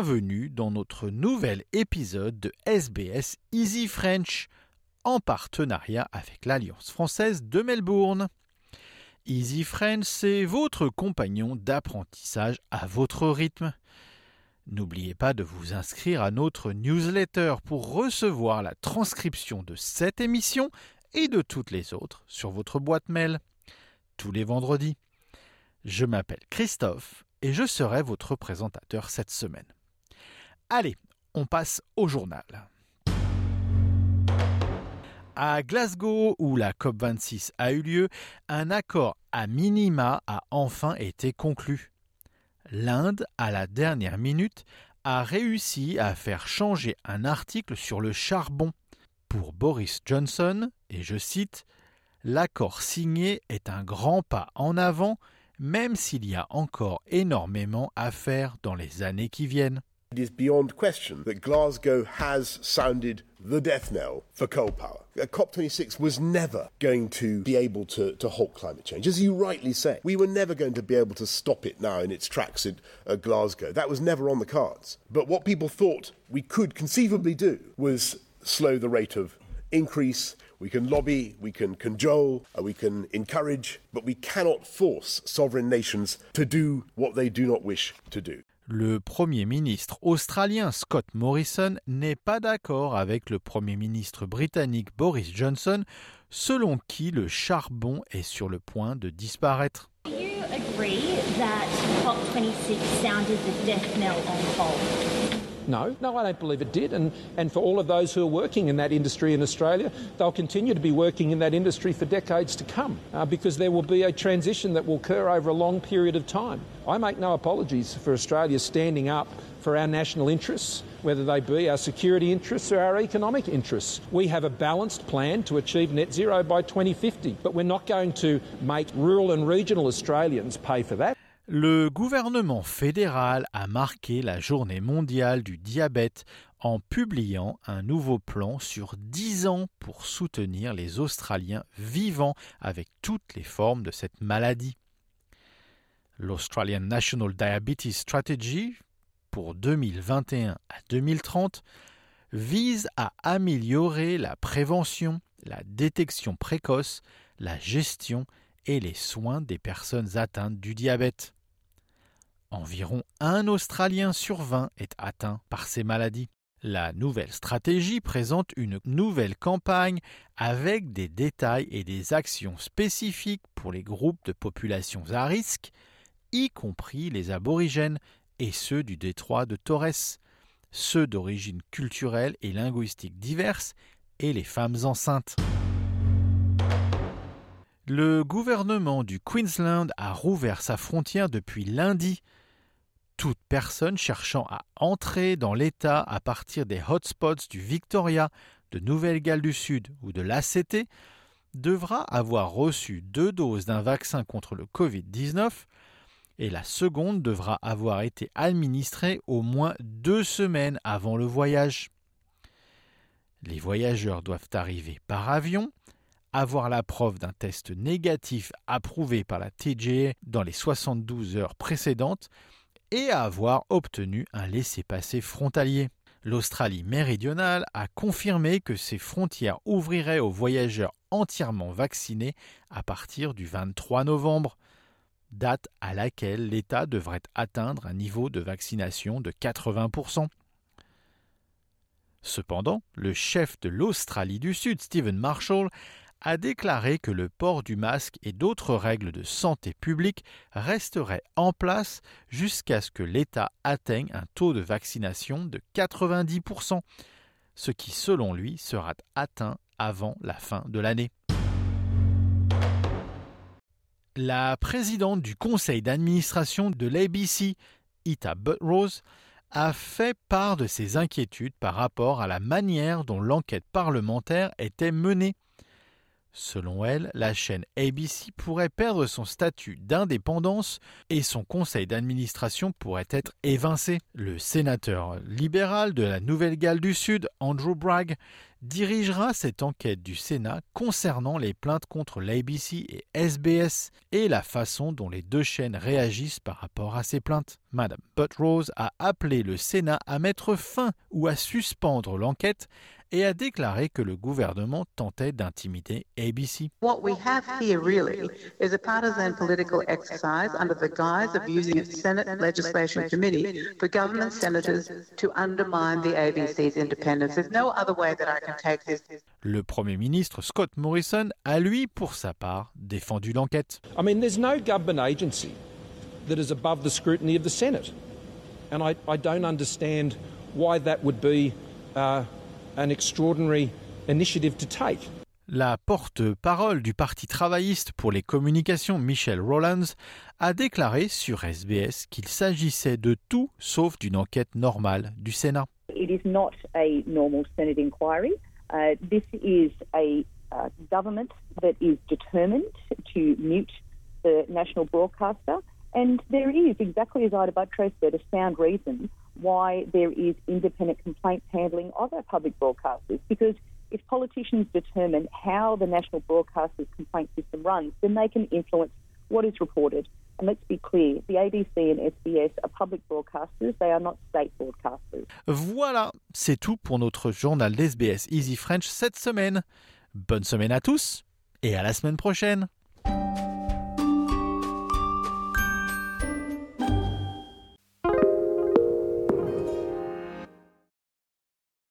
bienvenue dans notre nouvel épisode de SBS Easy French en partenariat avec l'Alliance française de Melbourne. Easy French, c'est votre compagnon d'apprentissage à votre rythme. N'oubliez pas de vous inscrire à notre newsletter pour recevoir la transcription de cette émission et de toutes les autres sur votre boîte mail tous les vendredis. Je m'appelle Christophe et je serai votre présentateur cette semaine. Allez, on passe au journal. À Glasgow, où la COP26 a eu lieu, un accord à minima a enfin été conclu. L'Inde, à la dernière minute, a réussi à faire changer un article sur le charbon. Pour Boris Johnson, et je cite, L'accord signé est un grand pas en avant même s'il y a encore énormément à faire dans les années qui viennent. It is beyond question that Glasgow has sounded the death knell for coal power. COP26 was never going to be able to, to halt climate change. As you rightly say, we were never going to be able to stop it now in its tracks at uh, Glasgow. That was never on the cards. But what people thought we could conceivably do was slow the rate of increase We can lobby, we can cajole, uh, we can encourage, but we cannot force sovereign nations to do what they do not wish to do. Le Premier ministre australien Scott Morrison n'est pas d'accord avec le Premier ministre britannique Boris Johnson, selon qui le charbon est sur le point de disparaître. Do you agree that COP26 sounded the death knell on coal? No, no, I don't believe it did. And, and for all of those who are working in that industry in Australia, they'll continue to be working in that industry for decades to come uh, because there will be a transition that will occur over a long period of time. I make no apologies for Australia standing up for our national interests, whether they be our security interests or our economic interests. We have a balanced plan to achieve net zero by 2050, but we're not going to make rural and regional Australians pay for that. Le gouvernement fédéral a marqué la journée mondiale du diabète en publiant un nouveau plan sur 10 ans pour soutenir les Australiens vivant avec toutes les formes de cette maladie. L'Australian National Diabetes Strategy pour 2021 à 2030 vise à améliorer la prévention, la détection précoce, la gestion et les soins des personnes atteintes du diabète. Environ un Australien sur 20 est atteint par ces maladies. La nouvelle stratégie présente une nouvelle campagne avec des détails et des actions spécifiques pour les groupes de populations à risque, y compris les aborigènes et ceux du détroit de Torres, ceux d'origine culturelle et linguistique diverses et les femmes enceintes. Le gouvernement du Queensland a rouvert sa frontière depuis lundi. Toute personne cherchant à entrer dans l'État à partir des hotspots du Victoria, de Nouvelle-Galles du Sud ou de l'ACT devra avoir reçu deux doses d'un vaccin contre le Covid-19 et la seconde devra avoir été administrée au moins deux semaines avant le voyage. Les voyageurs doivent arriver par avion, avoir la preuve d'un test négatif approuvé par la TGA dans les 72 heures précédentes et avoir obtenu un laissez-passer frontalier. L'Australie méridionale a confirmé que ses frontières ouvriraient aux voyageurs entièrement vaccinés à partir du 23 novembre, date à laquelle l'État devrait atteindre un niveau de vaccination de 80%. Cependant, le chef de l'Australie du Sud, Stephen Marshall, a déclaré que le port du masque et d'autres règles de santé publique resteraient en place jusqu'à ce que l'État atteigne un taux de vaccination de 90%, ce qui selon lui sera atteint avant la fin de l'année. La présidente du conseil d'administration de l'ABC, Ita Buttrose, a fait part de ses inquiétudes par rapport à la manière dont l'enquête parlementaire était menée Selon elle, la chaîne ABC pourrait perdre son statut d'indépendance et son conseil d'administration pourrait être évincé. Le sénateur libéral de la Nouvelle-Galles du Sud, Andrew Bragg, dirigera cette enquête du Sénat concernant les plaintes contre l'ABC et SBS et la façon dont les deux chaînes réagissent par rapport à ces plaintes. Madame Buttrose a appelé le Sénat à mettre fin ou à suspendre l'enquête et a déclaré que le gouvernement tentait d'intimider ABC. What we have here really is a partisan political exercise under the guise of using its Senate Legislation Committee for government senators to undermine the ABC's independence. There's no other way that I can take this. Le Premier ministre Scott Morrison a lui, pour sa part, défendu l'enquête. I mean, there's no government agency that is above the scrutiny of the Senate. And I, I don't understand why that would be uh, an extraordinary initiative to take. La porte-parole du Parti travailliste pour les communications, Michelle Rowlands, a déclaré sur SBS qu'il s'agissait de tout sauf d'une enquête normale du Sénat. It is not a normal Senate inquiry. Uh, this is a uh, government that is determined to mute the national broadcaster, and there is, exactly as Ida Buttrose said, a sound reason why there is independent complaint handling of our public broadcasters. Because if politicians determine how the national broadcasters complaint system runs, then they can influence what is reported. And let's be clear, the ABC and SBS are public broadcasters, they are not state broadcasters. Voilà, c'est tout pour notre journal d'SBS Easy French cette semaine. Bonne semaine à tous et à la semaine prochaine.